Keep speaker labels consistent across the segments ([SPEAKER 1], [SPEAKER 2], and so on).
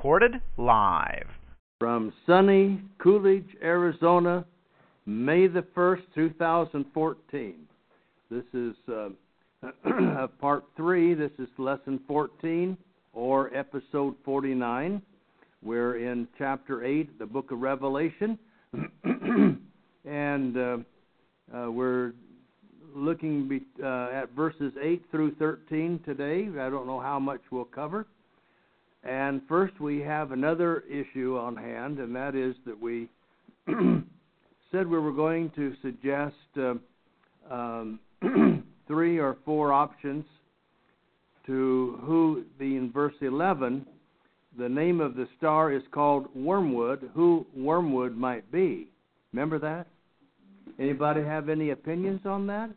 [SPEAKER 1] Recorded live.
[SPEAKER 2] From sunny Coolidge, Arizona, May the 1st, 2014. This is uh, part 3. This is lesson 14 or episode 49. We're in chapter 8, the book of Revelation. and uh, uh, we're looking be, uh, at verses 8 through 13 today. I don't know how much we'll cover. And first, we have another issue on hand, and that is that we said we were going to suggest uh, um, three or four options to who the in verse 11 the name of the star is called wormwood who wormwood might be. Remember that? Anybody have any opinions on that?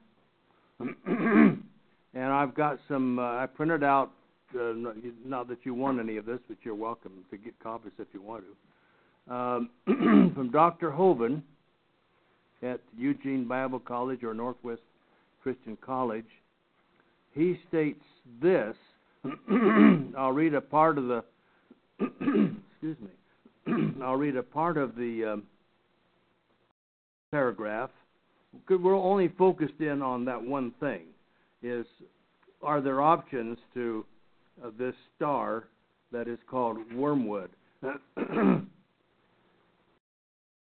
[SPEAKER 2] And i've got some uh, i printed out uh, not that you want any of this but you're welcome to get copies if you want to um, from dr hovind at Eugene Bible College or Northwest Christian College, he states this. I'll read a part of the. excuse me. I'll read a part of the um, paragraph. We're only focused in on that one thing: is are there options to uh, this star that is called wormwood? and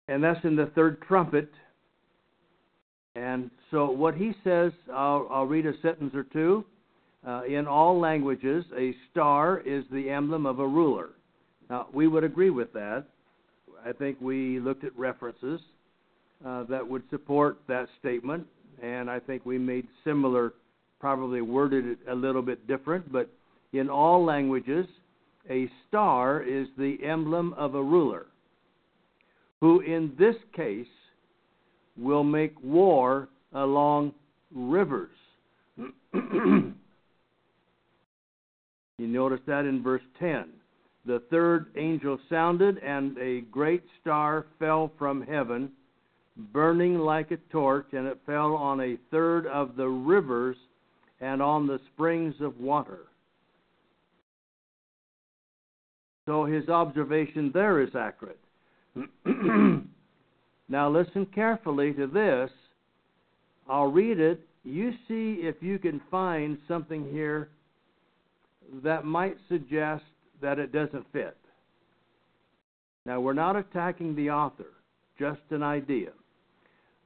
[SPEAKER 2] that's in the third trumpet and so, what he says, I'll, I'll read a sentence or two. Uh, in all languages, a star is the emblem of a ruler. Now, we would agree with that. I think we looked at references uh, that would support that statement, and I think we made similar, probably worded it a little bit different, but in all languages, a star is the emblem of a ruler, who in this case will make war along rivers. you notice that in verse 10. The third angel sounded, and a great star fell from heaven, burning like a torch, and it fell on a third of the rivers and on the springs of water. So his observation there is accurate. Now, listen carefully to this. I'll read it. You see if you can find something here that might suggest that it doesn't fit. Now, we're not attacking the author, just an idea.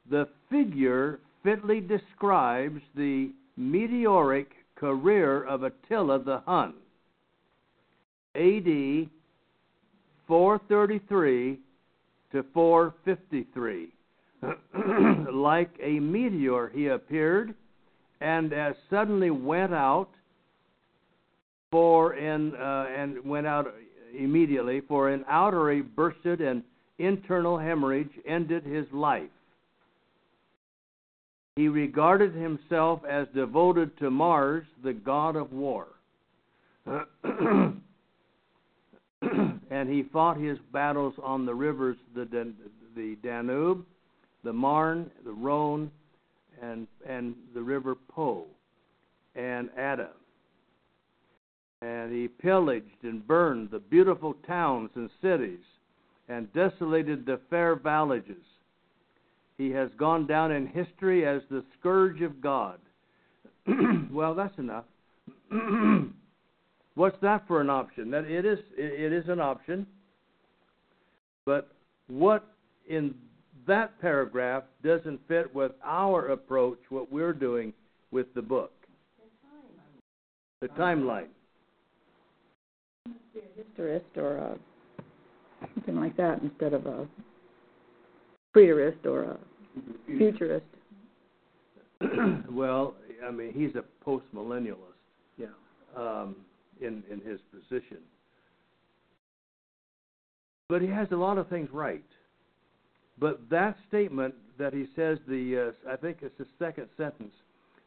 [SPEAKER 2] The figure fitly describes the meteoric career of Attila the Hun. AD 433 to 453. like a meteor, he appeared, and as suddenly went out for in uh, and went out immediately for an outer bursted and internal hemorrhage ended his life. He regarded himself as devoted to Mars, the god of war. and he fought his battles on the rivers, the, the Danube, the Marne, the Rhone, and, and the river Po, and Adda. And he pillaged and burned the beautiful towns and cities, and desolated the fair villages. He has gone down in history as the scourge of God. well, that's enough. What's that for an option? That it is it is an option. But what in that paragraph doesn't fit with our approach, what we're doing with the book? The timeline.
[SPEAKER 3] Be a historist or a, something like that instead of a preterist or a futurist.
[SPEAKER 2] well, I mean, he's a post millennialist. Yeah. Um, in in his position. But he has a lot of things right. But that statement that he says the uh, I think it's the second sentence,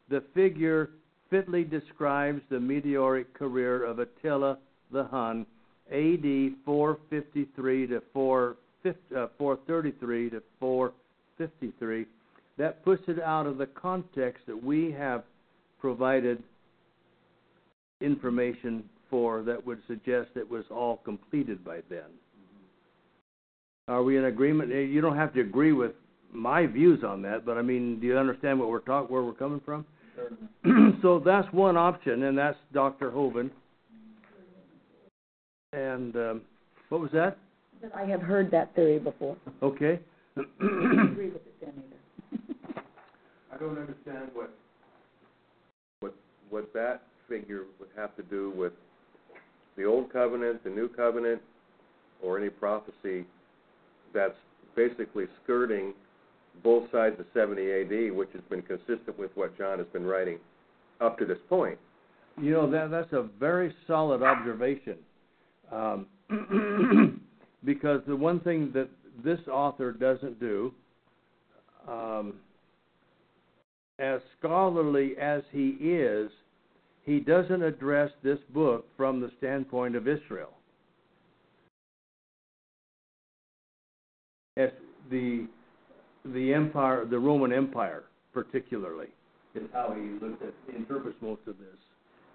[SPEAKER 2] the figure fitly describes the meteoric career of Attila the Hun, A.D. 453 to 433 uh, to 453. That puts it out of the context that we have provided information for that would suggest it was all completed by then. Are we in agreement? Eh, you don't have to agree with my views on that, but I mean, do you understand what we're talking, where we're coming from? so that's one option, and that's Dr. Hovind. And um, what was that?
[SPEAKER 3] I have heard that theory before.
[SPEAKER 2] Okay.
[SPEAKER 3] I agree with it then either.
[SPEAKER 4] I don't understand what, what, what that figure would have to do with the old covenant, the new covenant, or any prophecy that's basically skirting both sides of 70 AD, which has been consistent with what John has been writing up to this point.
[SPEAKER 2] You know that that's a very solid observation, um, because the one thing that this author doesn't do, um, as scholarly as he is, he doesn't address this book from the standpoint of Israel. As the the empire, the Roman Empire, particularly, is how he looks at interprets most of this.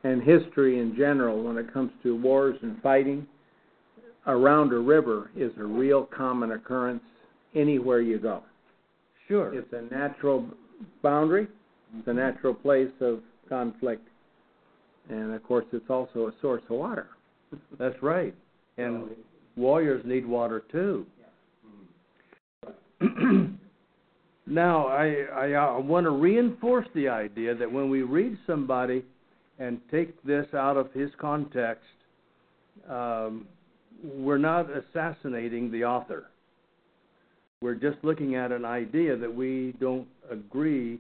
[SPEAKER 5] And history in general, when it comes to wars and fighting, around a river is a real common occurrence anywhere you go.
[SPEAKER 2] Sure.
[SPEAKER 5] It's a natural boundary. It's a natural place of conflict. And of course, it's also a source of water.
[SPEAKER 2] That's right. And warriors need water too. now, I, I, I want to reinforce the idea that when we read somebody and take this out of his context, um, we're not assassinating the author. We're just looking at an idea that we don't agree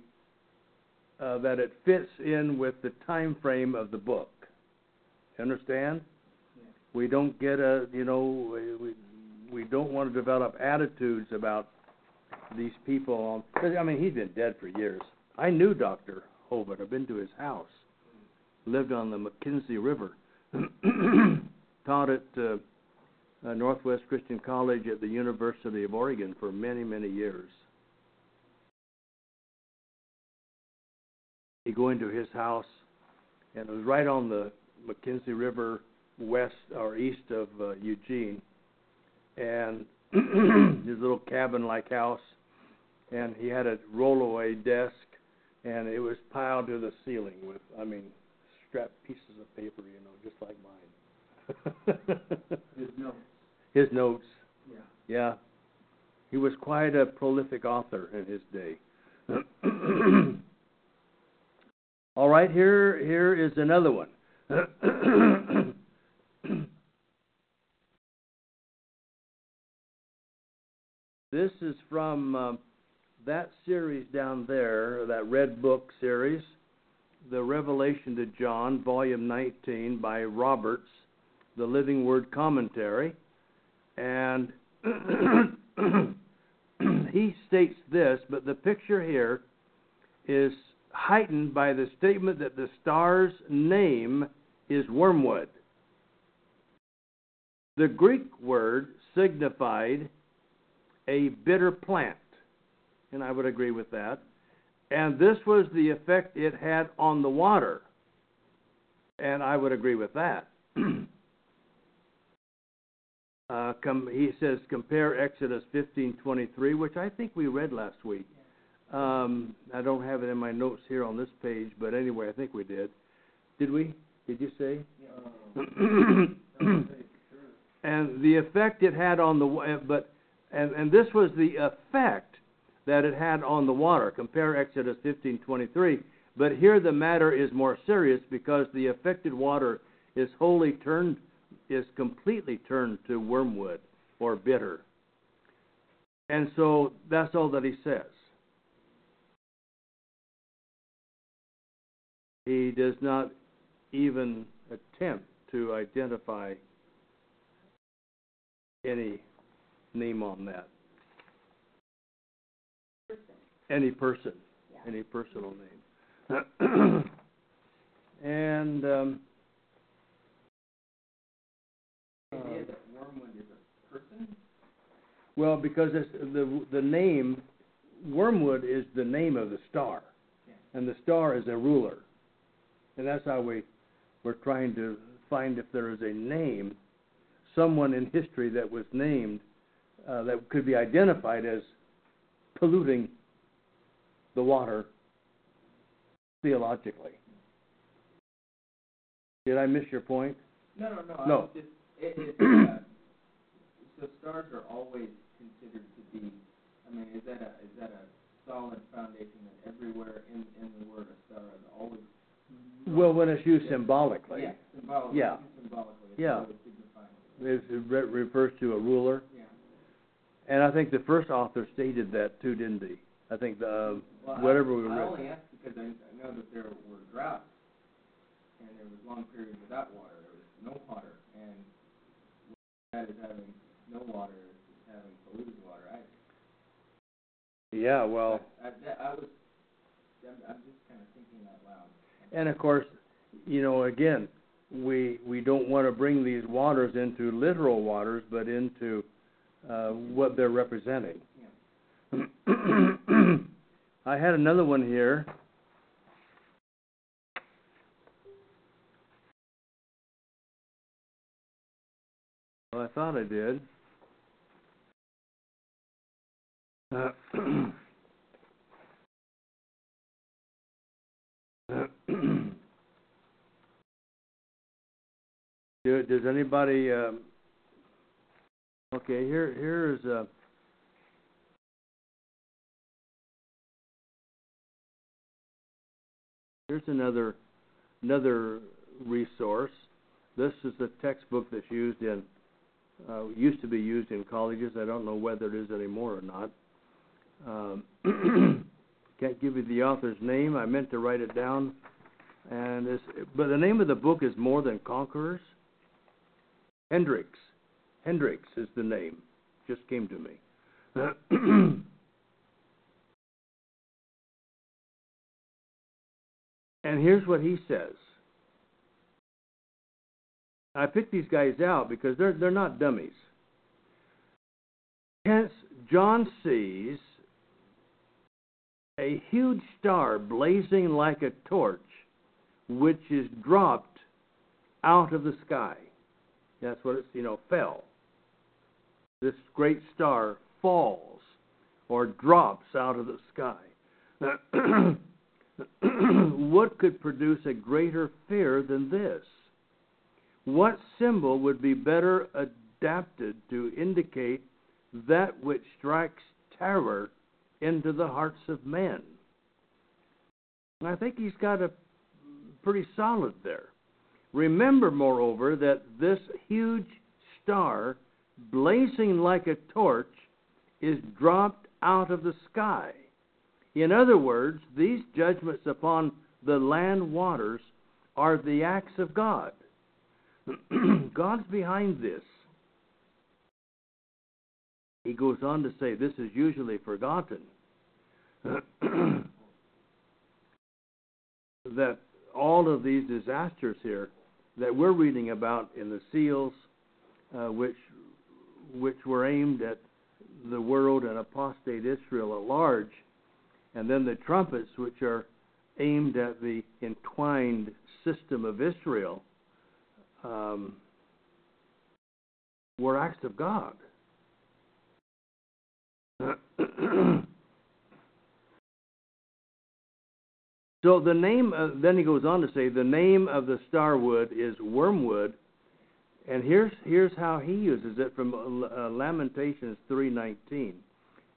[SPEAKER 2] uh, that it fits in with the time frame of the book. Understand? We don't get a, you know, we we don't want to develop attitudes about these people. I mean, he's been dead for years. I knew Doctor Hovind. I've been to his house. Lived on the McKenzie River. Taught at uh, uh, Northwest Christian College at the University of Oregon for many, many years. You go into his house, and it was right on the McKenzie River west or east of uh, Eugene, and his little cabin-like house, and he had a rollaway desk, and it was piled to the ceiling with, I mean, strapped pieces of paper, you know, just like
[SPEAKER 5] mine. his notes.
[SPEAKER 2] His notes.
[SPEAKER 5] Yeah.
[SPEAKER 2] Yeah. He was quite a prolific author in his day. All right, here here is another one. this is from uh, that series down there, that Red Book series, The Revelation to John, Volume 19 by Roberts, the Living Word Commentary. And he states this, but the picture here is heightened by the statement that the star's name is wormwood. The Greek word signified a bitter plant, and I would agree with that. And this was the effect it had on the water, and I would agree with that. uh, com- he says compare Exodus 15:23, which I think we read last week. Um, I don't have it in my notes here on this page, but anyway, I think we did. Did we? Did you say? and the effect it had on the uh, but and and this was the effect that it had on the water. Compare Exodus 15:23. But here the matter is more serious because the affected water is wholly turned is completely turned to wormwood or bitter. And so that's all that he says. He does not even attempt to identify any name on that. Any person, any personal name. and um, uh, well, because it's the the name Wormwood is the name of the star, and the star is a ruler, and that's how we we're trying to find if there is a name, someone in history that was named uh, that could be identified as polluting the water theologically. Did I miss your point?
[SPEAKER 6] No, no, no.
[SPEAKER 2] No.
[SPEAKER 6] just, it, it, uh, so stars are always considered to be. I mean, is that a is that a solid foundation that everywhere in in the word a star is always
[SPEAKER 2] Well, when it's used symbolically,
[SPEAKER 6] yeah symbolically
[SPEAKER 2] Yeah.
[SPEAKER 6] symbolically it's
[SPEAKER 2] Yeah. it it re- refers to a ruler.
[SPEAKER 6] Yeah.
[SPEAKER 2] And I think the first author stated that too, didn't he? I think the um,
[SPEAKER 6] Well,
[SPEAKER 2] whatever
[SPEAKER 6] I,
[SPEAKER 2] we
[SPEAKER 6] I
[SPEAKER 2] read.
[SPEAKER 6] only asked because I, I know that there were droughts and there was long periods without water. There was no water, and that is having no water is having polluted water. I
[SPEAKER 2] Yeah, well,
[SPEAKER 6] I, that, I was I'm, I'm just kind of thinking out loud.
[SPEAKER 2] And of course, you know, again, we we don't want to bring these waters into literal waters, but into uh, what they're representing. I had another one here. Well, I thought I did. Uh, Do, does anybody, um, okay, here, here is a, here's another, another resource. This is a textbook that's used in, uh, used to be used in colleges. I don't know whether it is anymore or not. Um, can't give you the author's name. I meant to write it down. And it's, but the name of the book is More Than Conquerors. Hendricks. Hendricks is the name. Just came to me. and here's what he says. I picked these guys out because they're they're not dummies. Hence, John sees a huge star blazing like a torch, which is dropped out of the sky. That's what it's, you know, fell. This great star falls or drops out of the sky. what could produce a greater fear than this? What symbol would be better adapted to indicate that which strikes terror into the hearts of men? And I think he's got a pretty solid there. Remember, moreover, that this huge star, blazing like a torch, is dropped out of the sky. In other words, these judgments upon the land waters are the acts of God. God's behind this. He goes on to say this is usually forgotten. that all of these disasters here that we're reading about in the seals, uh, which which were aimed at the world and apostate Israel at large, and then the trumpets, which are aimed at the entwined system of Israel, um, were acts of God. So the name, uh, then he goes on to say, the name of the starwood is wormwood, and here's here's how he uses it from uh, Lamentations three nineteen.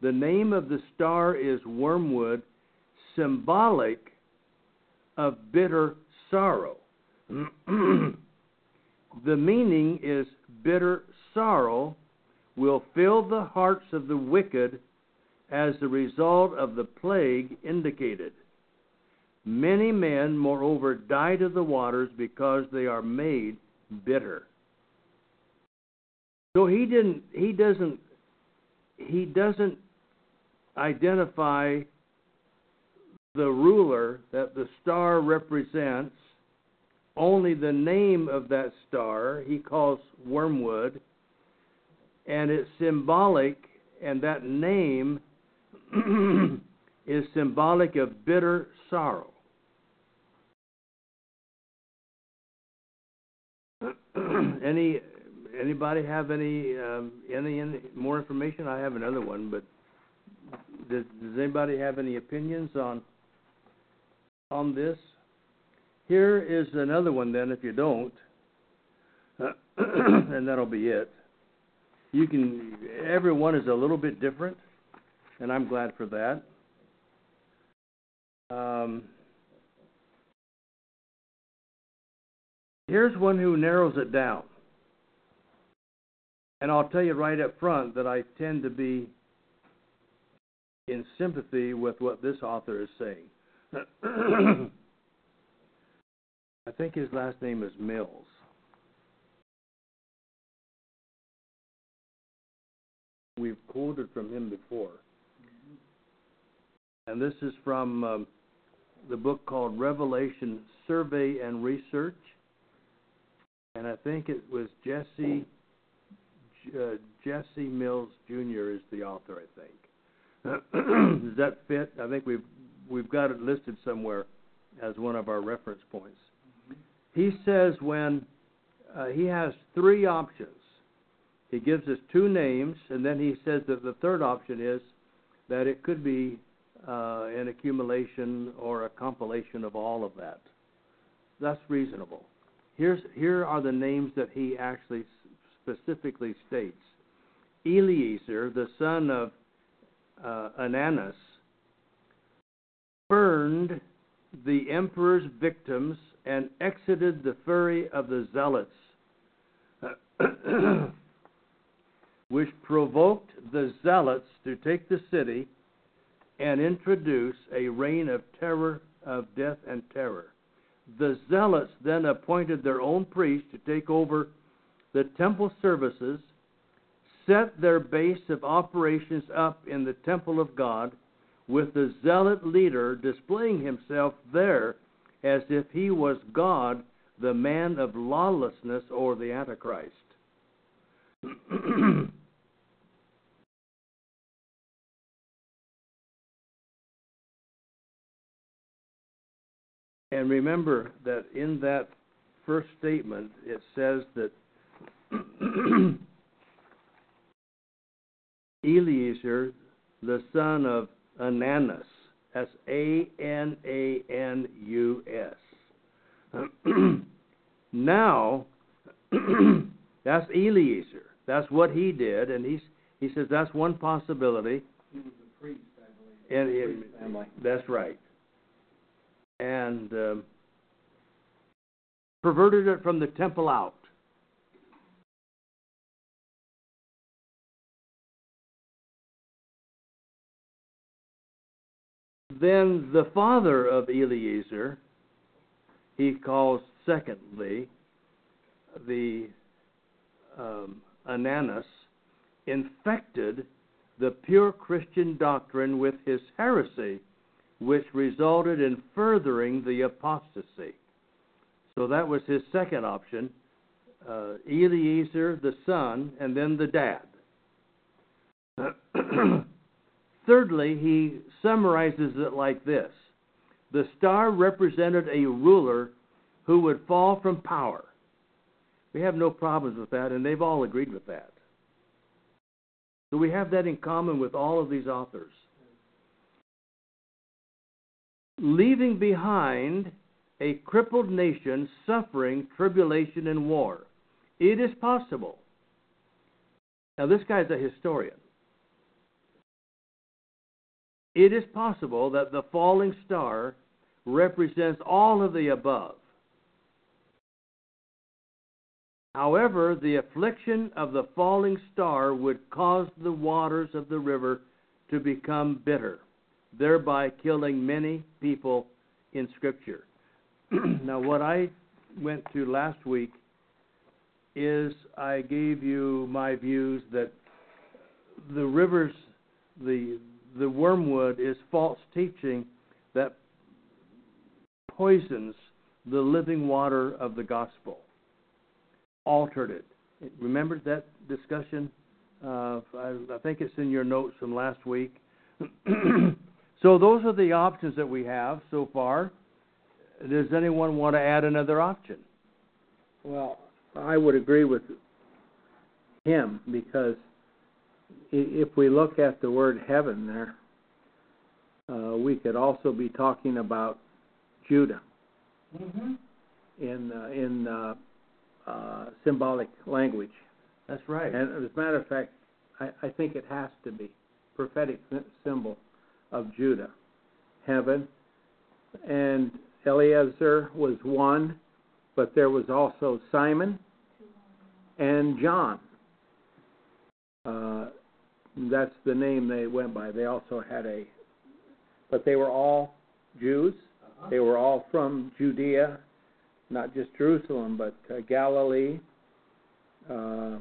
[SPEAKER 2] The name of the star is wormwood, symbolic of bitter sorrow. the meaning is bitter sorrow will fill the hearts of the wicked as the result of the plague indicated. Many men, moreover, died of the waters because they are made bitter. So he didn't he doesn't he doesn't identify the ruler that the star represents, only the name of that star he calls wormwood, and it's symbolic, and that name is symbolic of bitter sorrow. any anybody have any um, any, any more information? I have another one, but does, does anybody have any opinions on on this? Here is another one. Then, if you don't, and that'll be it. You can. Every one is a little bit different, and I'm glad for that. Um, here's one who narrows it down. And I'll tell you right up front that I tend to be in sympathy with what this author is saying. I think his last name is Mills. We've quoted from him before. And this is from um, the book called Revelation Survey and Research. And I think it was Jesse uh, Jesse Mills Jr. is the author, I think. Does that fit? I think we've we've got it listed somewhere as one of our reference points. He says when uh, he has three options. He gives us two names, and then he says that the third option is that it could be uh, an accumulation or a compilation of all of that. That's reasonable. Here's here are the names that he actually specifically states. Eliezer, the son of uh, Ananus, burned the emperor's victims and exited the fury of the zealots, which provoked the zealots to take the city and introduce a reign of terror, of death and terror. The zealots then appointed their own priest to take over the temple services, set their base of operations up in the temple of God, with the zealot leader displaying himself there as if he was God, the man of lawlessness, or the Antichrist. and remember that in that first statement, it says that Eliezer, the son of Ananus. That's A N A N U S. now, that's Eliezer. That's what he did, and he's, he says that's one possibility.
[SPEAKER 6] He was a priest, I believe.
[SPEAKER 2] And
[SPEAKER 6] family.
[SPEAKER 2] that's right. And um, perverted it from the temple out. Then the father of Eliezer, he calls secondly the um, Ananus, infected the pure Christian doctrine with his heresy, which resulted in furthering the apostasy. So that was his second option uh, Eliezer, the son, and then the dad. Thirdly, he summarizes it like this The star represented a ruler who would fall from power. We have no problems with that, and they've all agreed with that. So we have that in common with all of these authors. Leaving behind a crippled nation suffering tribulation and war. It is possible. Now, this guy's a historian. It is possible that the falling star represents all of the above. However, the affliction of the falling star would cause the waters of the river to become bitter, thereby killing many people in Scripture. now, what I went to last week is I gave you my views that the rivers, the the wormwood is false teaching that poisons the living water of the gospel, altered it. Remember that discussion? Uh, I, I think it's in your notes from last week. so those are the options that we have so far. Does anyone want to add another option?
[SPEAKER 5] Well, I would agree with him because if we look at the word heaven there, uh, we could also be talking about Judah
[SPEAKER 2] Mm-hmm.
[SPEAKER 5] in uh, in uh, uh, symbolic language.
[SPEAKER 2] That's right.
[SPEAKER 5] And as a matter of fact, I, I think it has to be prophetic symbol of Judah, heaven, and Eliezer was one, but there was also Simon and John. Uh, that's the name they went by. They also had a, but they were all Jews. They were all from Judea, not just Jerusalem, but uh, Galilee, uh,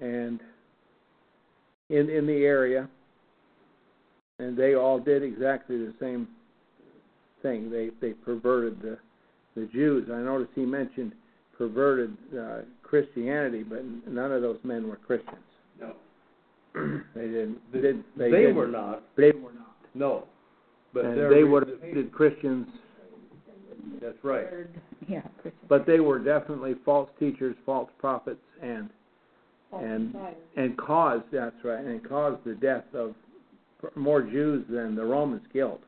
[SPEAKER 5] and in in the area. And they all did exactly the same thing. They they perverted the the Jews. I noticed he mentioned perverted uh, Christianity, but none of those men were Christians.
[SPEAKER 2] No.
[SPEAKER 5] they didn't.
[SPEAKER 2] They,
[SPEAKER 5] did, they,
[SPEAKER 2] they
[SPEAKER 5] didn't.
[SPEAKER 2] were not.
[SPEAKER 5] They were not.
[SPEAKER 2] No. But
[SPEAKER 5] they
[SPEAKER 2] were
[SPEAKER 5] they
[SPEAKER 2] re-
[SPEAKER 5] would have hated Christians,
[SPEAKER 2] That's right.
[SPEAKER 3] Yeah, Christian.
[SPEAKER 5] but they were definitely false teachers, false prophets, and and and caused that's right, and caused the death of more Jews than the Romans killed.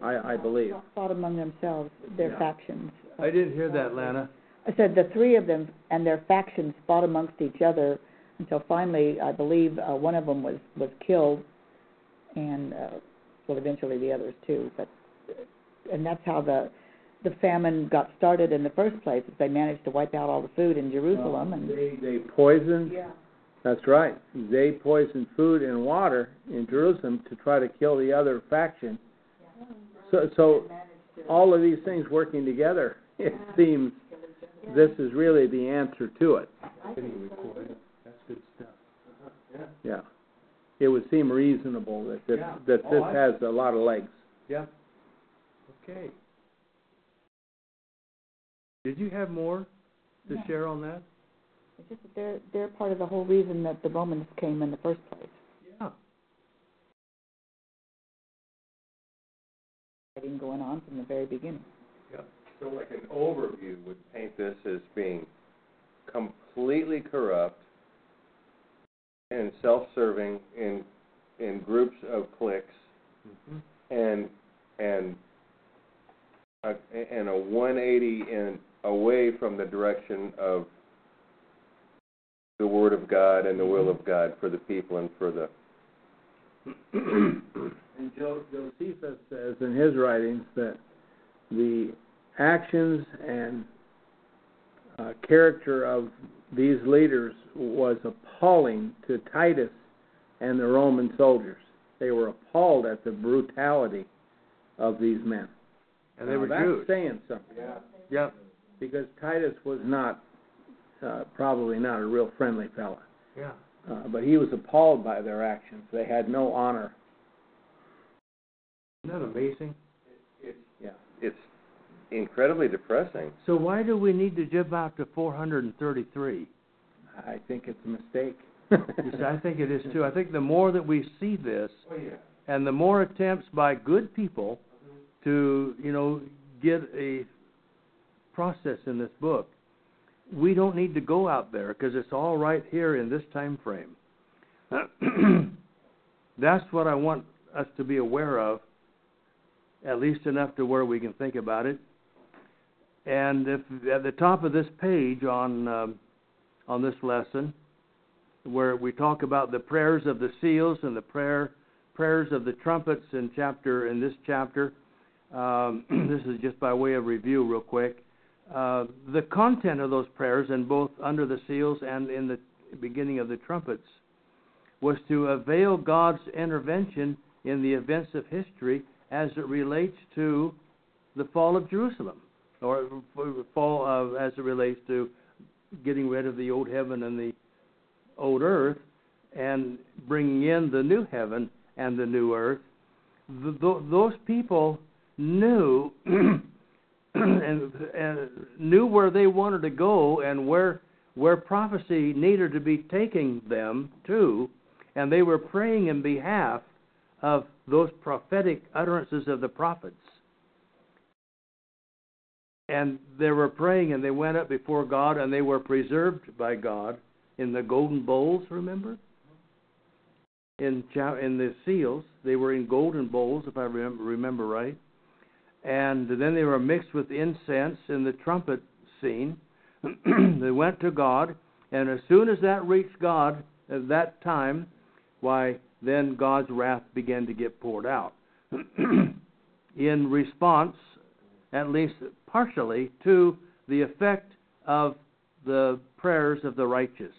[SPEAKER 5] I I believe.
[SPEAKER 3] Fought among themselves, their
[SPEAKER 5] Yeah.
[SPEAKER 3] factions.
[SPEAKER 2] I didn't hear that, Lana.
[SPEAKER 3] I said the three of them and their factions fought amongst each other until finally, I believe, uh, one of them was was killed, and uh, well, eventually the others too. But and that's how the the famine got started in the first place. Is they managed to wipe out all the food in Jerusalem, and
[SPEAKER 5] They they poisoned.
[SPEAKER 3] yeah,
[SPEAKER 5] That's right. They poisoned food and water in Jerusalem to try to kill the other faction. So so all of these things working together, it seems this is really the answer to it.
[SPEAKER 2] That's good stuff.
[SPEAKER 5] Yeah. It would seem reasonable that this,
[SPEAKER 2] Yeah.
[SPEAKER 5] that
[SPEAKER 2] Oh,
[SPEAKER 5] this
[SPEAKER 2] I-
[SPEAKER 5] has a lot of legs.
[SPEAKER 2] Yeah. Okay. Did you have more to
[SPEAKER 3] Yeah.
[SPEAKER 2] share on that?
[SPEAKER 3] It's just that they're they're part of the whole reason that the Romans came in the first place.
[SPEAKER 2] Yeah.
[SPEAKER 3] Fighting going on from the very beginning. Yeah.
[SPEAKER 4] So like an overview would paint this as being completely corrupt and self-serving in in groups of cliques
[SPEAKER 2] Mm-hmm.
[SPEAKER 4] and and a, and a 180 in away from the direction of the word of God and the will of God for the people and for the
[SPEAKER 5] And Josephus says in his writings that the actions and uh, character of these leaders was appalling to Titus and the Roman soldiers. They were appalled at the brutality of these men.
[SPEAKER 2] And they
[SPEAKER 5] Now,
[SPEAKER 2] were
[SPEAKER 5] that's
[SPEAKER 2] Jews.
[SPEAKER 5] saying something. Yeah.
[SPEAKER 2] Yep.
[SPEAKER 5] Because Titus was not, uh, probably not a real friendly fella.
[SPEAKER 2] Yeah.
[SPEAKER 5] Uh, but he was appalled by their actions. They had no honor.
[SPEAKER 2] Isn't that amazing?
[SPEAKER 5] Yeah.
[SPEAKER 4] it's incredibly depressing.
[SPEAKER 2] So why do we need to jump out to 433?
[SPEAKER 5] I think it's a mistake.
[SPEAKER 2] You I think it is too. I think the more that we see this, and the more attempts by good people to, you know, get a process in this book, we don't need to go out there because it's all right here in this time frame. That's what I want us to be aware of, at least enough to where we can think about it. And if at the top of this page on um, on this lesson, where we talk about the prayers of the seals and the prayer prayers of the trumpets in chapter in this chapter. Um, this is just by way of review, real quick. Uh, the content of those prayers, and both under the seals and in the beginning of the trumpets, was to avail God's intervention in the events of history as it relates to the fall of Jerusalem, or fall of, as it relates to getting rid of the old heaven and the old earth, and bringing in the new heaven and the new earth. Those people knew and, and knew where they wanted to go and where where prophecy needed to be taking them to, and they were praying in behalf of those prophetic utterances of the prophets. And they were praying and they went up before God and they were preserved by God in the golden bowls, remember? In, in the seals, they were in golden bowls, if I remember, remember right. And then they were mixed with incense in the trumpet scene. they went to God, and as soon as that reached God at that time, why, then God's wrath began to get poured out. in response, at least partially, to the effect of the prayers of the righteous.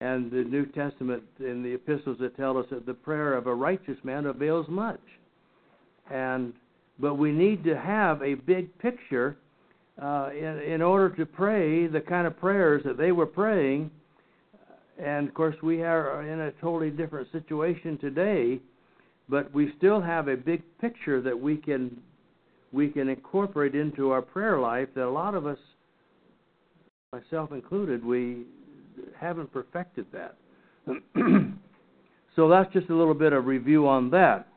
[SPEAKER 2] And the New Testament in the epistles that tell us that the prayer of a righteous man avails much. And but we need to have a big picture uh, in, in order to pray the kind of prayers that they were praying. And of course we are in a totally different situation today but we still have a big picture that we can we can incorporate into our prayer life that a lot of us myself included we haven't perfected that. So that's just a little bit of review on that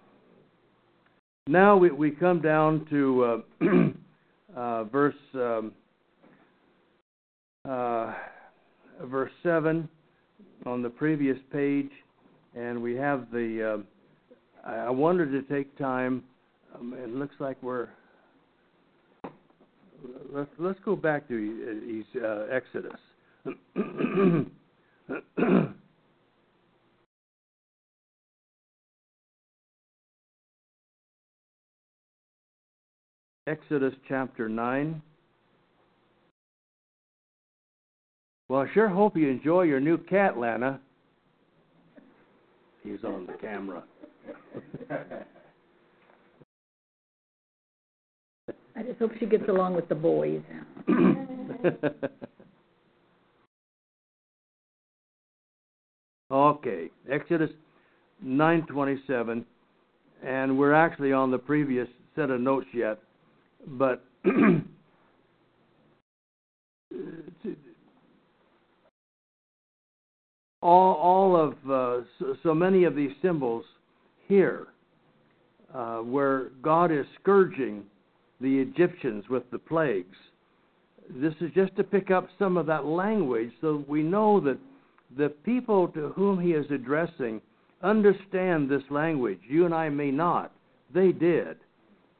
[SPEAKER 2] now we, we come down to uh, uh, verse um, uh, verse seven on the previous page, and we have the. Uh, I wanted to take time. Um, it looks like we're. Let's let's go back to uh, Exodus. Exodus chapter 9. Well, I sure hope you enjoy your new cat, Lana. He's on the camera.
[SPEAKER 3] I just hope she gets along with the boys.
[SPEAKER 2] okay, Exodus 9:27, and we're actually on the previous set of notes yet, but all, all of uh, so, so, many of these symbols here, uh, where God is scourging the Egyptians with the plagues. This is just to pick up some of that language so we know that the people to whom he is addressing understand this language. You and I may not. They did.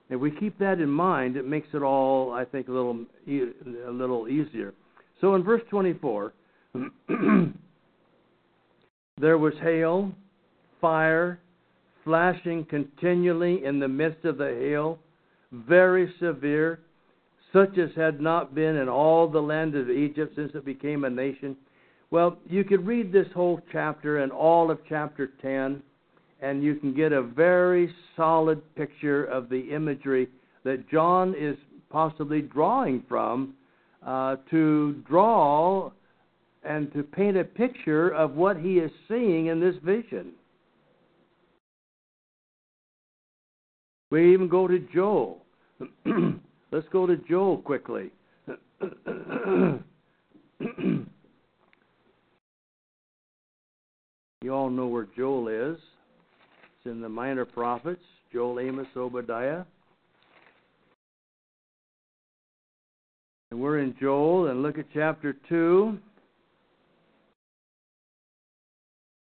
[SPEAKER 2] If we keep that in mind, it makes it all, I think, a little a little easier. So in verse 24, There was hail, fire, flashing continually in the midst of the hail, very severe, such as had not been in all the land of Egypt since it became a nation. Well, you could read this whole chapter and all of chapter 10, and you can get a very solid picture of the imagery that John is possibly drawing from uh, to draw and to paint a picture of what he is seeing in this vision. We even go to Joel. Let's go to Joel quickly. you all know where Joel is. In the minor prophets Joel, Amos, Obadiah. And we're in Joel, and look at chapter 2.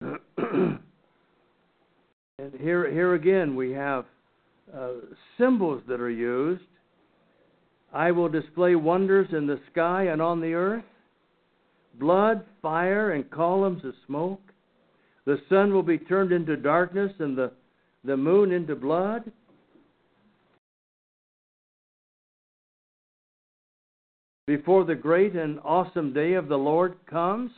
[SPEAKER 2] and here, here again, we have uh, symbols that are used. I will display wonders in the sky and on the earth blood, fire, and columns of smoke. The sun will be turned into darkness and the, the moon into blood. Before the great and awesome day of the Lord comes,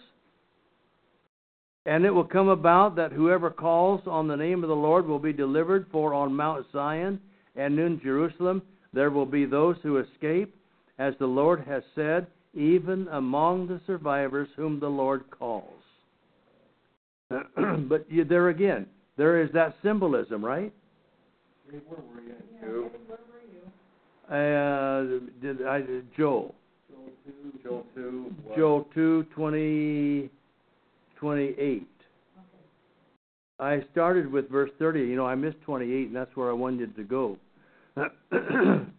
[SPEAKER 2] and it will come about that whoever calls on the name of the Lord will be delivered, for on Mount Zion and in Jerusalem there will be those who escape, as the Lord has said, even among the survivors whom the Lord calls. but you, there again, there is that symbolism, right?
[SPEAKER 4] Two,
[SPEAKER 2] Uh, did I Joel?
[SPEAKER 4] Joel two, what?
[SPEAKER 2] Joel two twenty twenty eight. I started with verse thirty. You know, I missed twenty eight, and that's where I wanted to go. I'm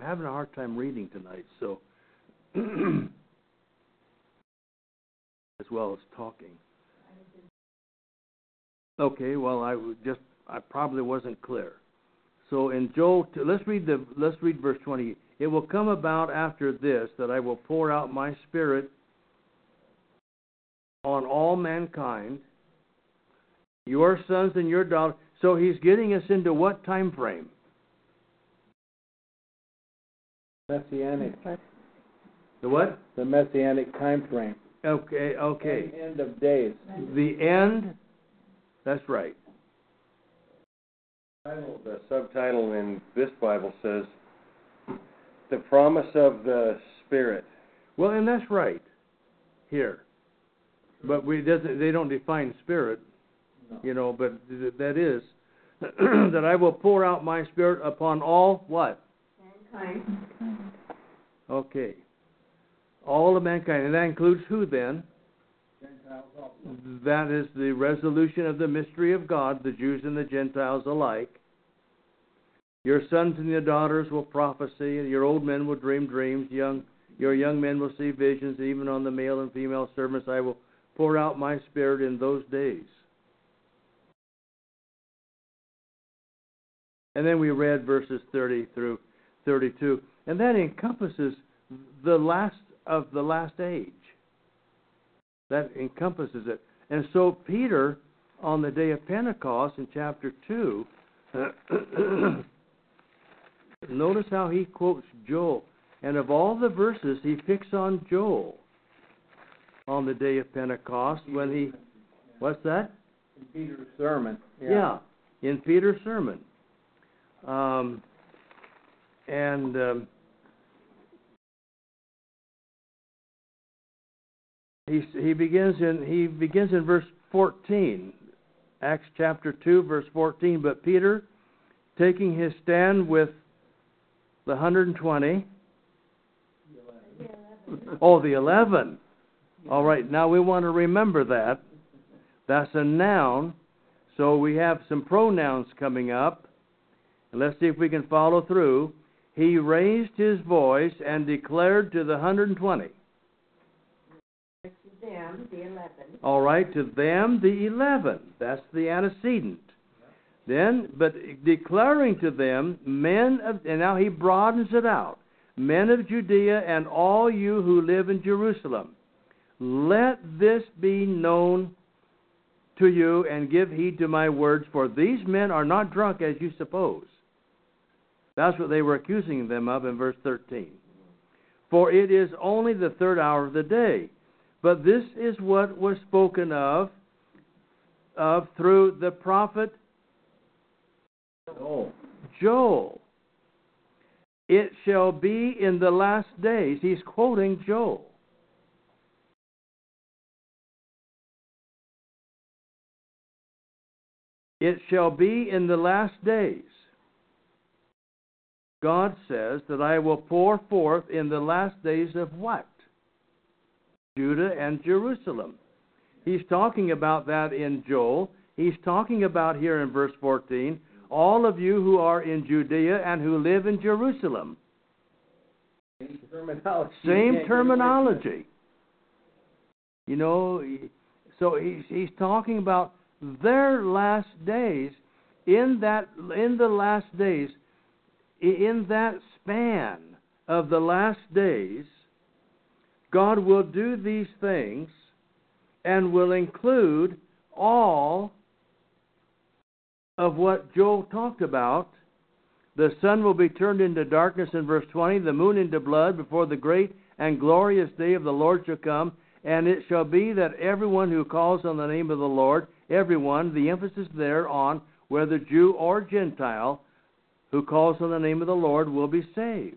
[SPEAKER 2] having a hard time reading tonight, so as well as talking. Okay, well, I just I probably wasn't clear. So in Joel, 2, let's read the let's read verse 20. It will come about after this that I will pour out my spirit on all mankind, your sons and your daughters. So he's getting us into what time frame?
[SPEAKER 5] Messianic,
[SPEAKER 2] The what?
[SPEAKER 5] the messianic time frame.
[SPEAKER 2] Okay, okay.
[SPEAKER 5] End of days.
[SPEAKER 2] The end. That's right.
[SPEAKER 4] The subtitle in this Bible says, "The promise of the Spirit."
[SPEAKER 2] Well, and that's right here. But we doesn't they don't define spirit, you know, but that is that I will pour out my spirit upon all what? Mankind. Okay. All of mankind. And that includes who then? That is the resolution of the mystery of God, the Jews and the Gentiles alike. Your sons and your daughters will prophesy, and your old men will dream dreams, young your young men will see visions, even on the male and female servants I will pour out my spirit in those days. And then we read verses 30 through 32. And that encompasses the last of the last age. That encompasses it. And so Peter, on the day of Pentecost in chapter 2, notice how he quotes Joel. And of all the verses, he picks on Joel on the day of Pentecost when he. What's that?
[SPEAKER 5] In Peter's sermon.
[SPEAKER 2] Yeah, in Peter's sermon. Um, and um, he he begins in he begins in verse 14, Acts chapter 2, verse 14. But Peter, taking his stand with the 120, oh, the 11. All right, now we want to remember that. That's a noun. So we have some pronouns coming up. And let's see if we can follow through. He raised his voice and declared to the 120.
[SPEAKER 7] Them, the eleven.
[SPEAKER 2] All right, to them the 11. That's the antecedent. Then, but declaring to them, men of, and now he broadens it out, men of Judea and all you who live in Jerusalem, let this be known to you and give heed to my words, for these men are not drunk as you suppose. That's what they were accusing them of in verse 13. For it is only the third hour of the day. But this is what was spoken of, of through the prophet
[SPEAKER 5] Oh.
[SPEAKER 2] Joel. It shall be in the last days. He's quoting Joel. It shall be in the last days. God says that I will pour forth in the last days of what? Judah and Jerusalem. He's talking about that in Joel. He's talking about here in verse 14 all of you who are in Judea and who live in Jerusalem.
[SPEAKER 5] Same terminology.
[SPEAKER 2] Same
[SPEAKER 5] Can't get away from it.
[SPEAKER 2] terminology. You know, so he's he's talking about their last days. In that, in the last days, in that span of the last days, God will do these things, and will include all of what Joel talked about. The sun will be turned into darkness in verse 20, the moon into blood before the great and glorious day of the Lord shall come. And it shall be that everyone who calls on the name of the Lord, everyone, the emphasis there on whether Jew or Gentile, who calls on the name of the Lord will be saved.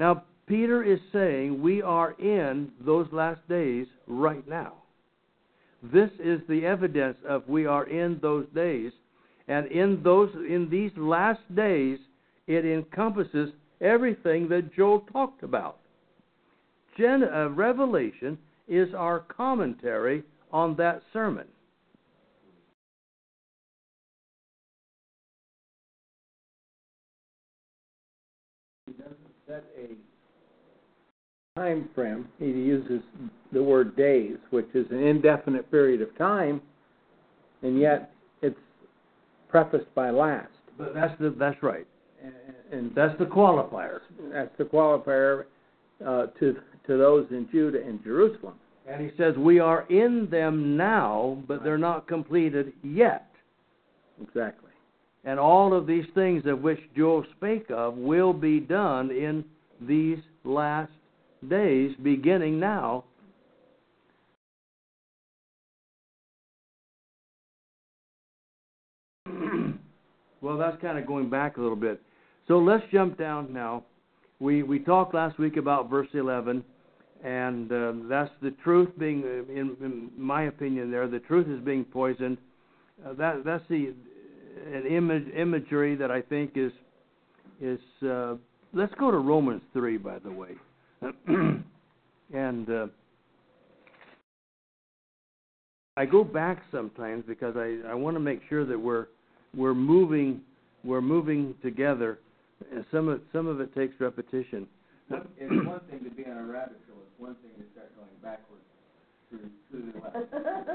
[SPEAKER 2] Now, Peter is saying we are in those last days right now. This is the evidence of we are in those days. And in those in these last days, it encompasses everything that Joel talked about. Gen, uh, Revelation is our commentary on that sermon.
[SPEAKER 5] Set a time frame. He uses the word days, which is an indefinite period of time, and yet it's prefaced by last.
[SPEAKER 2] But that's the, that's right.
[SPEAKER 5] And, and
[SPEAKER 2] That's the qualifier.
[SPEAKER 5] that's the qualifier uh, to to those in Judah and Jerusalem.
[SPEAKER 2] And he says we are in them now, but they're not completed yet.
[SPEAKER 5] Exactly.
[SPEAKER 2] And all of these things of which Joel spake of will be done in these last days, beginning now. well, that's kind of going back a little bit. So let's jump down now. We we talked last week about verse 11, and um, that's the truth being, uh, in, in my opinion, there the truth is being poisoned. Uh, that that's the an image imagery that I think is is uh, let's go to Romans three by the way, and uh, I go back sometimes because I, I want to make sure that we're we're moving we're moving together, and some of some of it takes repetition.
[SPEAKER 6] It's one thing to be on a rabbit trail, it's one thing to start going backwards through, through the left.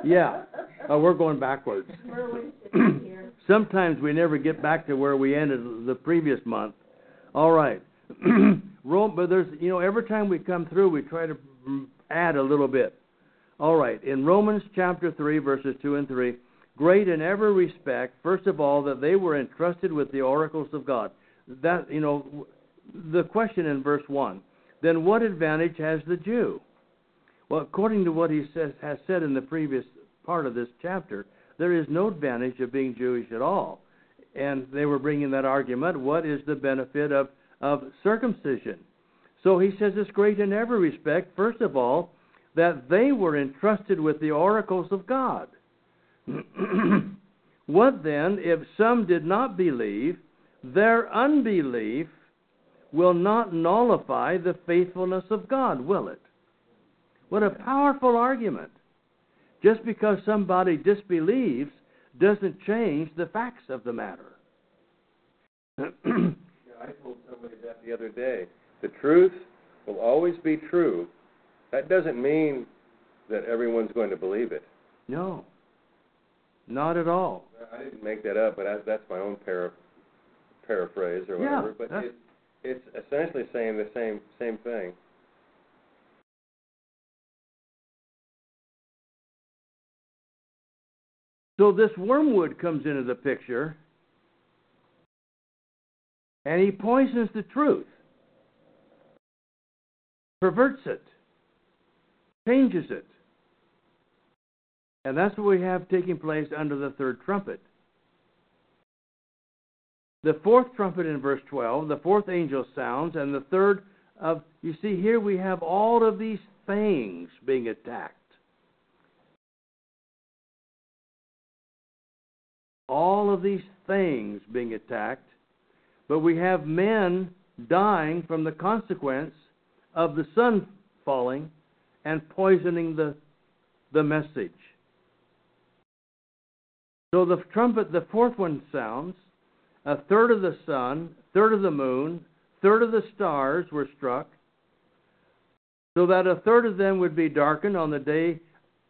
[SPEAKER 2] Yeah, oh, we're going backwards.
[SPEAKER 7] Where we sitting here.
[SPEAKER 2] Sometimes we never get back to where we ended the previous month. All right. Rome, but there's, you know, every time we come through, we try to add a little bit. All right. In Romans chapter 3, verses 2 and 3, great in every respect, first of all, that they were entrusted with the oracles of God. That, you know, the question in verse 1 then what advantage has the Jew? Well, according to what he says, has said in the previous part of this chapter, there is no advantage of being Jewish at all. And they were bringing that argument what is the benefit of, of circumcision? So he says it's great in every respect, first of all, that they were entrusted with the oracles of God. what then if some did not believe? Their unbelief will not nullify the faithfulness of God, will it? What a powerful argument. Just because somebody disbelieves doesn't change the facts of the matter.
[SPEAKER 4] Yeah, I told somebody that the other day. The truth will always be true. That doesn't mean that everyone's going to believe it.
[SPEAKER 2] no, not at all.
[SPEAKER 4] I didn't make that up, but I, that's my own para, paraphrase or
[SPEAKER 2] Yeah,
[SPEAKER 4] whatever. but it, it's essentially saying the same same thing.
[SPEAKER 2] So this wormwood comes into the picture, and he poisons the truth, perverts it, changes it. And that's what we have taking place under the third trumpet. The fourth trumpet in verse 12, the fourth angel sounds, and the third of, you see, here we have all of these things being attacked. All of these things being attacked, but we have men dying from the consequence of the sun falling and poisoning the, the message. So the trumpet, the fourth one sounds, a third of the sun, third of the moon, third of the stars were struck, so that a third of them would be darkened on the day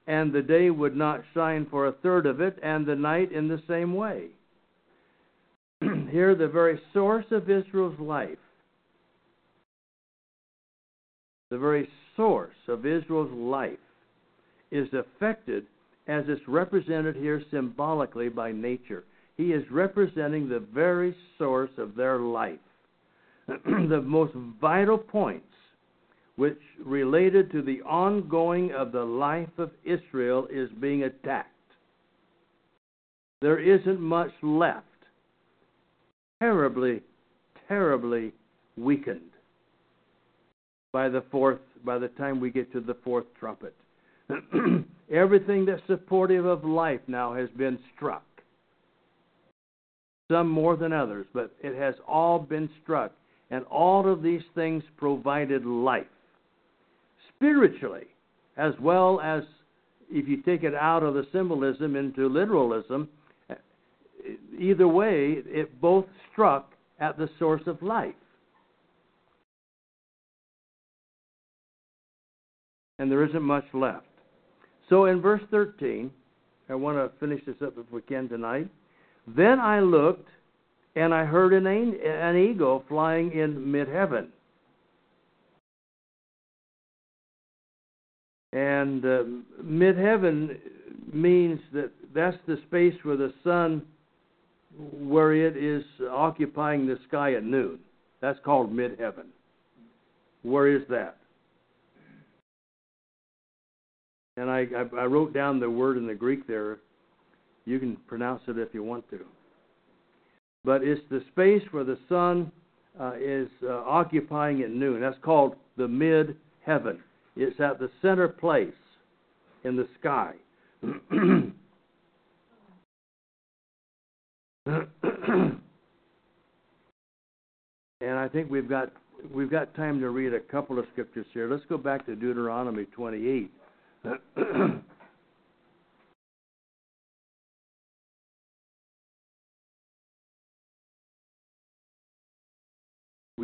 [SPEAKER 2] and the day would not shine for a third of it, and the night in the same way. Here, the very source of Israel's life, the very source of Israel's life, is affected as it's represented here symbolically by nature. He is representing the very source of their life, the most vital points which related to the ongoing of the life of Israel is being attacked. there isn't much left. Terribly, terribly weakened by the fourth by the time we get to the fourth trumpet. Everything that's supportive of life now has been struck. Some more than others, but it has all been struck. And all of these things provided life. Spiritually, as well as if you take it out of the symbolism into literalism, either way, it both struck at the source of life. And there isn't much left. So in verse 13, I want to finish this up if we can tonight. Then I looked, and I heard an, an eagle flying in mid heaven. And uh, mid heaven means that that's the space where the sun, where it is occupying the sky at noon. That's called mid heaven. Where is that? And I, I, I wrote down the word in the Greek there. You can pronounce it if you want to. But it's the space where the sun uh, is uh, occupying at noon. That's called the mid heaven. It's at the center place in the sky. and I think we've got we've got time to read a couple of scriptures here. Let's go back to Deuteronomy 28.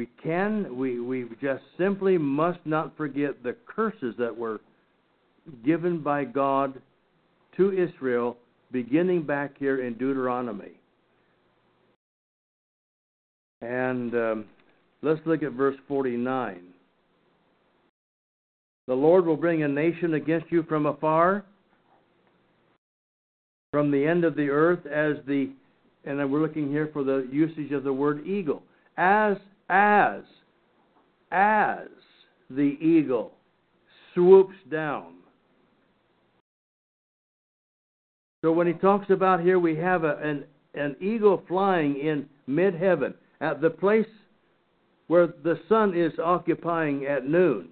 [SPEAKER 2] we can we we just simply must not forget the curses that were given by God to Israel beginning back here in Deuteronomy. And um, let's look at verse 49. The Lord will bring a nation against you from afar, from the end of the earth, as the, and we're looking here for the usage of the word eagle, as, as, as the eagle swoops down. So when he talks about here, we have a, an, an eagle flying in mid heaven at the place where the sun is occupying at noon.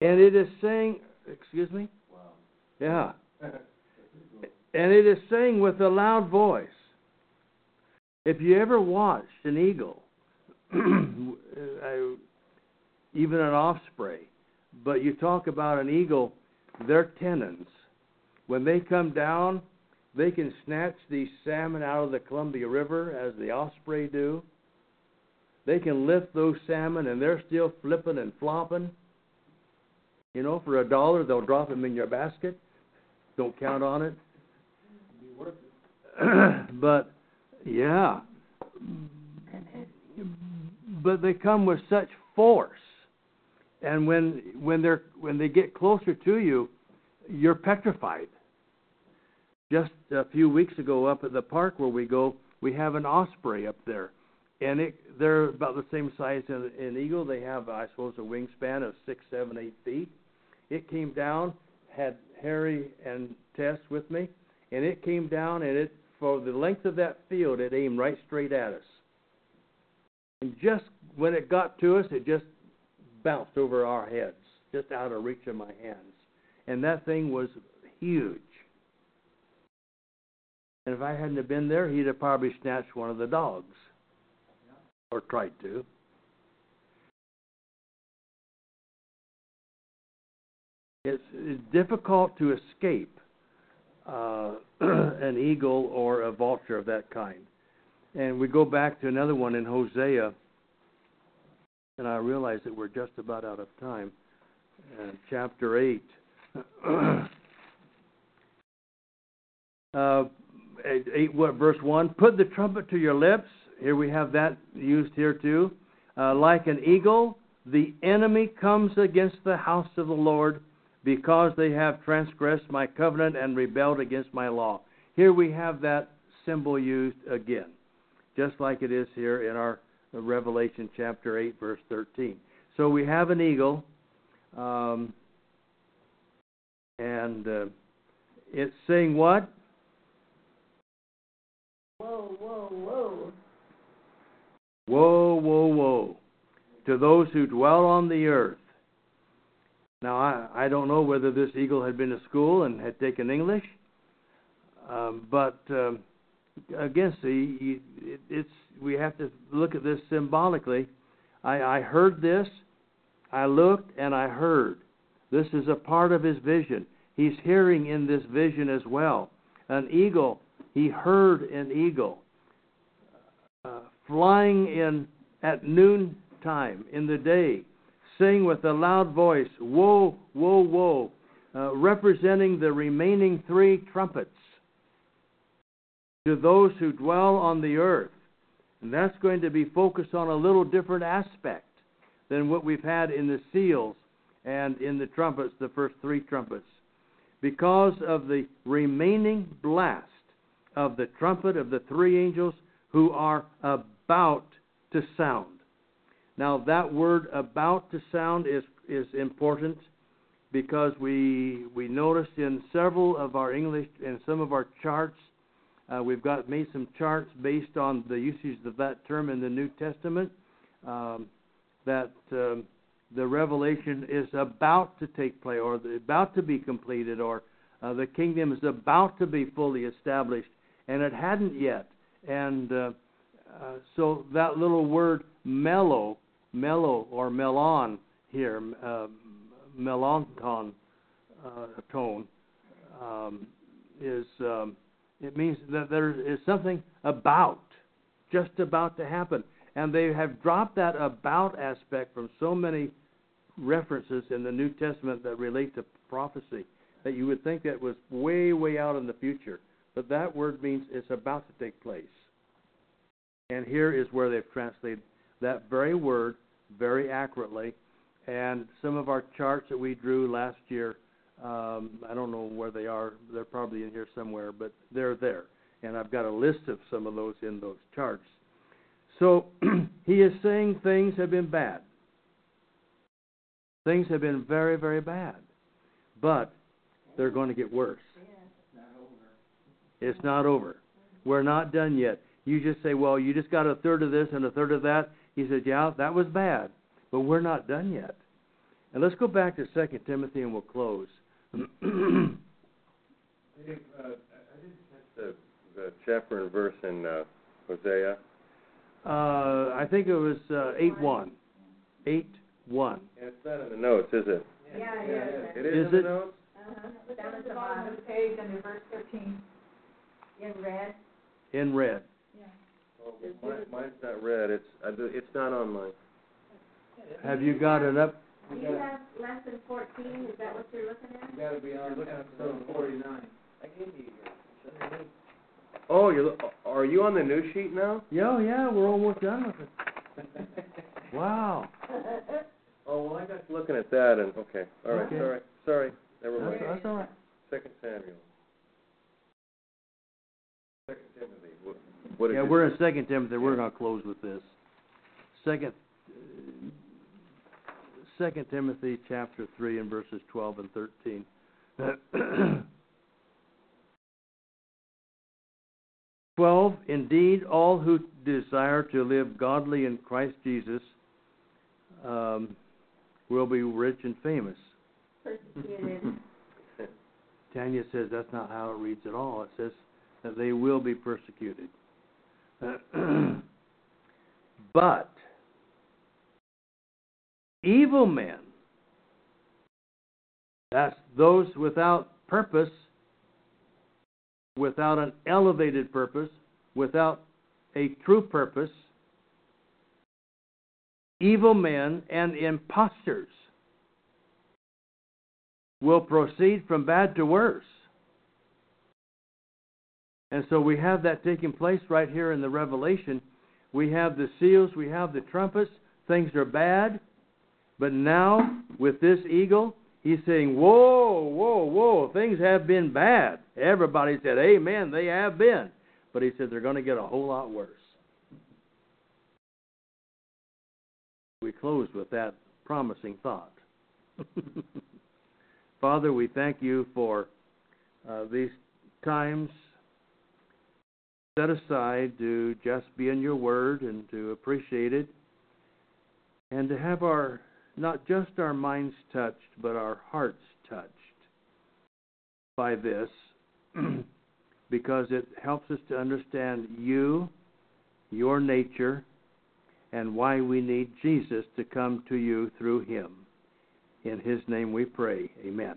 [SPEAKER 2] And it is saying, excuse me? Wow. Yeah. and it is saying with a loud voice. If you ever watched an eagle, uh, even an osprey, but you talk about an eagle, their tenons, when they come down, they can snatch these salmon out of the Columbia River as the osprey do. They can lift those salmon and they're still flipping and flopping you know, for a dollar, they'll drop them in your basket. Don't count on it. but yeah, but they come with such force, and when when they're when they get closer to you, you're petrified. Just a few weeks ago, up at the park where we go, we have an osprey up there, and it they're about the same size as an eagle. They have, I suppose, a wingspan of six, seven, eight feet it came down, had Harry and Tess with me, and it came down and it for the length of that field it aimed right straight at us. And just when it got to us, it just bounced over our heads, just out of reach of my hands. And that thing was huge. And if I hadn't have been there, he'd have probably snatched one of the dogs. Or tried to. it's, it's difficult to escape uh, an eagle or a vulture of that kind. And we go back to another one in Hosea, and I realize that we're just about out of time. Uh, chapter 8. uh, 8 what, verse 1 Put the trumpet to your lips. Here we have that used here too. Uh, like an eagle, the enemy comes against the house of the Lord because they have transgressed my covenant and rebelled against my law. Here we have that symbol used again, just like it is here in our Revelation chapter 8, verse 13. So we have an eagle. Um, and uh, it's saying what?
[SPEAKER 7] Whoa, whoa, whoa.
[SPEAKER 2] Woe, woe, woe to those who dwell on the earth. Now, I, I don't know whether this eagle had been to school and had taken English, um, but um, again, see, it, it's we have to look at this symbolically. I, I heard this, I looked, and I heard. This is a part of his vision. He's hearing in this vision as well. An eagle, he heard an eagle uh, flying in at noon time in the day, saying with a loud voice, Woe, woe, woe, uh, representing the remaining three trumpets to those who dwell on the earth. And that's going to be focused on a little different aspect than what we've had in the seals and in the trumpets, the first three trumpets. Because of the remaining blast of the trumpet of the three angels who are about to sound. Now, that word about to sound is, is important because we, we noticed in several of our English and some of our charts, uh, we've got made some charts based on the usage of that term in the New Testament. Um, that um, the revelation is about to take place, or about to be completed, or uh, the kingdom is about to be fully established, and it hadn't yet. And uh, uh, so that little word mellow, mellow or melon here, uh, melanton uh, tone, um, is um, it means that there is something about, just about to happen. And they have dropped that about aspect from so many references in the New Testament that relate to prophecy that you would think that was way, way out in the future. But that word means it's about to take place. And here is where they've translated that very word very accurately. And some of our charts that we drew last year, um, I don't know where they are. They're probably in here somewhere, but they're there. And I've got a list of some of those in those charts. So he is saying things have been bad. Things have been very, very bad. But they're going to get worse. It's not over. We're not done yet. You just say, well, you just got a third of this and a third of that. He said, yeah, that was bad, but we're not done yet. And let's go back to Second Timothy and we'll close.
[SPEAKER 4] Dave, uh, I didn't catch the, the chapter and verse in uh, Hosea.
[SPEAKER 2] Uh, I think it was uh, eight one. Eight one.
[SPEAKER 4] And it's not in the notes, is it?
[SPEAKER 7] Yeah, yeah, yeah.
[SPEAKER 4] It is,
[SPEAKER 2] Is
[SPEAKER 4] in
[SPEAKER 2] it?
[SPEAKER 4] the notes?
[SPEAKER 7] Uh-huh. Down at the bottom of the page under verse thirteen. In red.
[SPEAKER 2] In red.
[SPEAKER 4] Oh, mine, mine's not red. It's I do, it's not on mine.
[SPEAKER 2] Have you got it up?
[SPEAKER 7] Do you have less than fourteen, is that what you're looking at?
[SPEAKER 6] Gotta be on episode forty-nine.
[SPEAKER 4] I gave you yours. Oh, you're are you on the new sheet now?
[SPEAKER 2] Yeah, oh, yeah, we're almost done with it. Wow.
[SPEAKER 4] Oh well, I got you looking at that and okay, all right,
[SPEAKER 2] Okay.
[SPEAKER 4] sorry, sorry, never
[SPEAKER 2] That's,
[SPEAKER 4] mind.
[SPEAKER 2] that's all right.
[SPEAKER 4] Second Samuel. What, what
[SPEAKER 2] Yeah, we're in Second Timothy. We're going to close with this. Second, Second Timothy chapter three and verses twelve and thirteen. Twelve. Indeed, all who desire to live godly in Christ Jesus um, will be rich and famous.
[SPEAKER 7] Persecuted.
[SPEAKER 2] Tanya says that's not how it reads at all. It says that they will be persecuted. but evil men, that's those without purpose, without an elevated purpose, without a true purpose, evil men and impostors will proceed from bad to worse. And so we have that taking place right here in the Revelation. We have the seals, we have the trumpets, things are bad. But now, with this eagle, he's saying, Whoa, whoa, whoa, things have been bad. Everybody said, Amen, they have been. But he said they're going to get a whole lot worse. We close with that promising thought. Father, we thank you for uh, these times set aside to just be in your word and to appreciate it and to have our not just our minds touched but our hearts touched by this because it helps us to understand you your nature and why we need Jesus to come to you through him. In his name we pray. Amen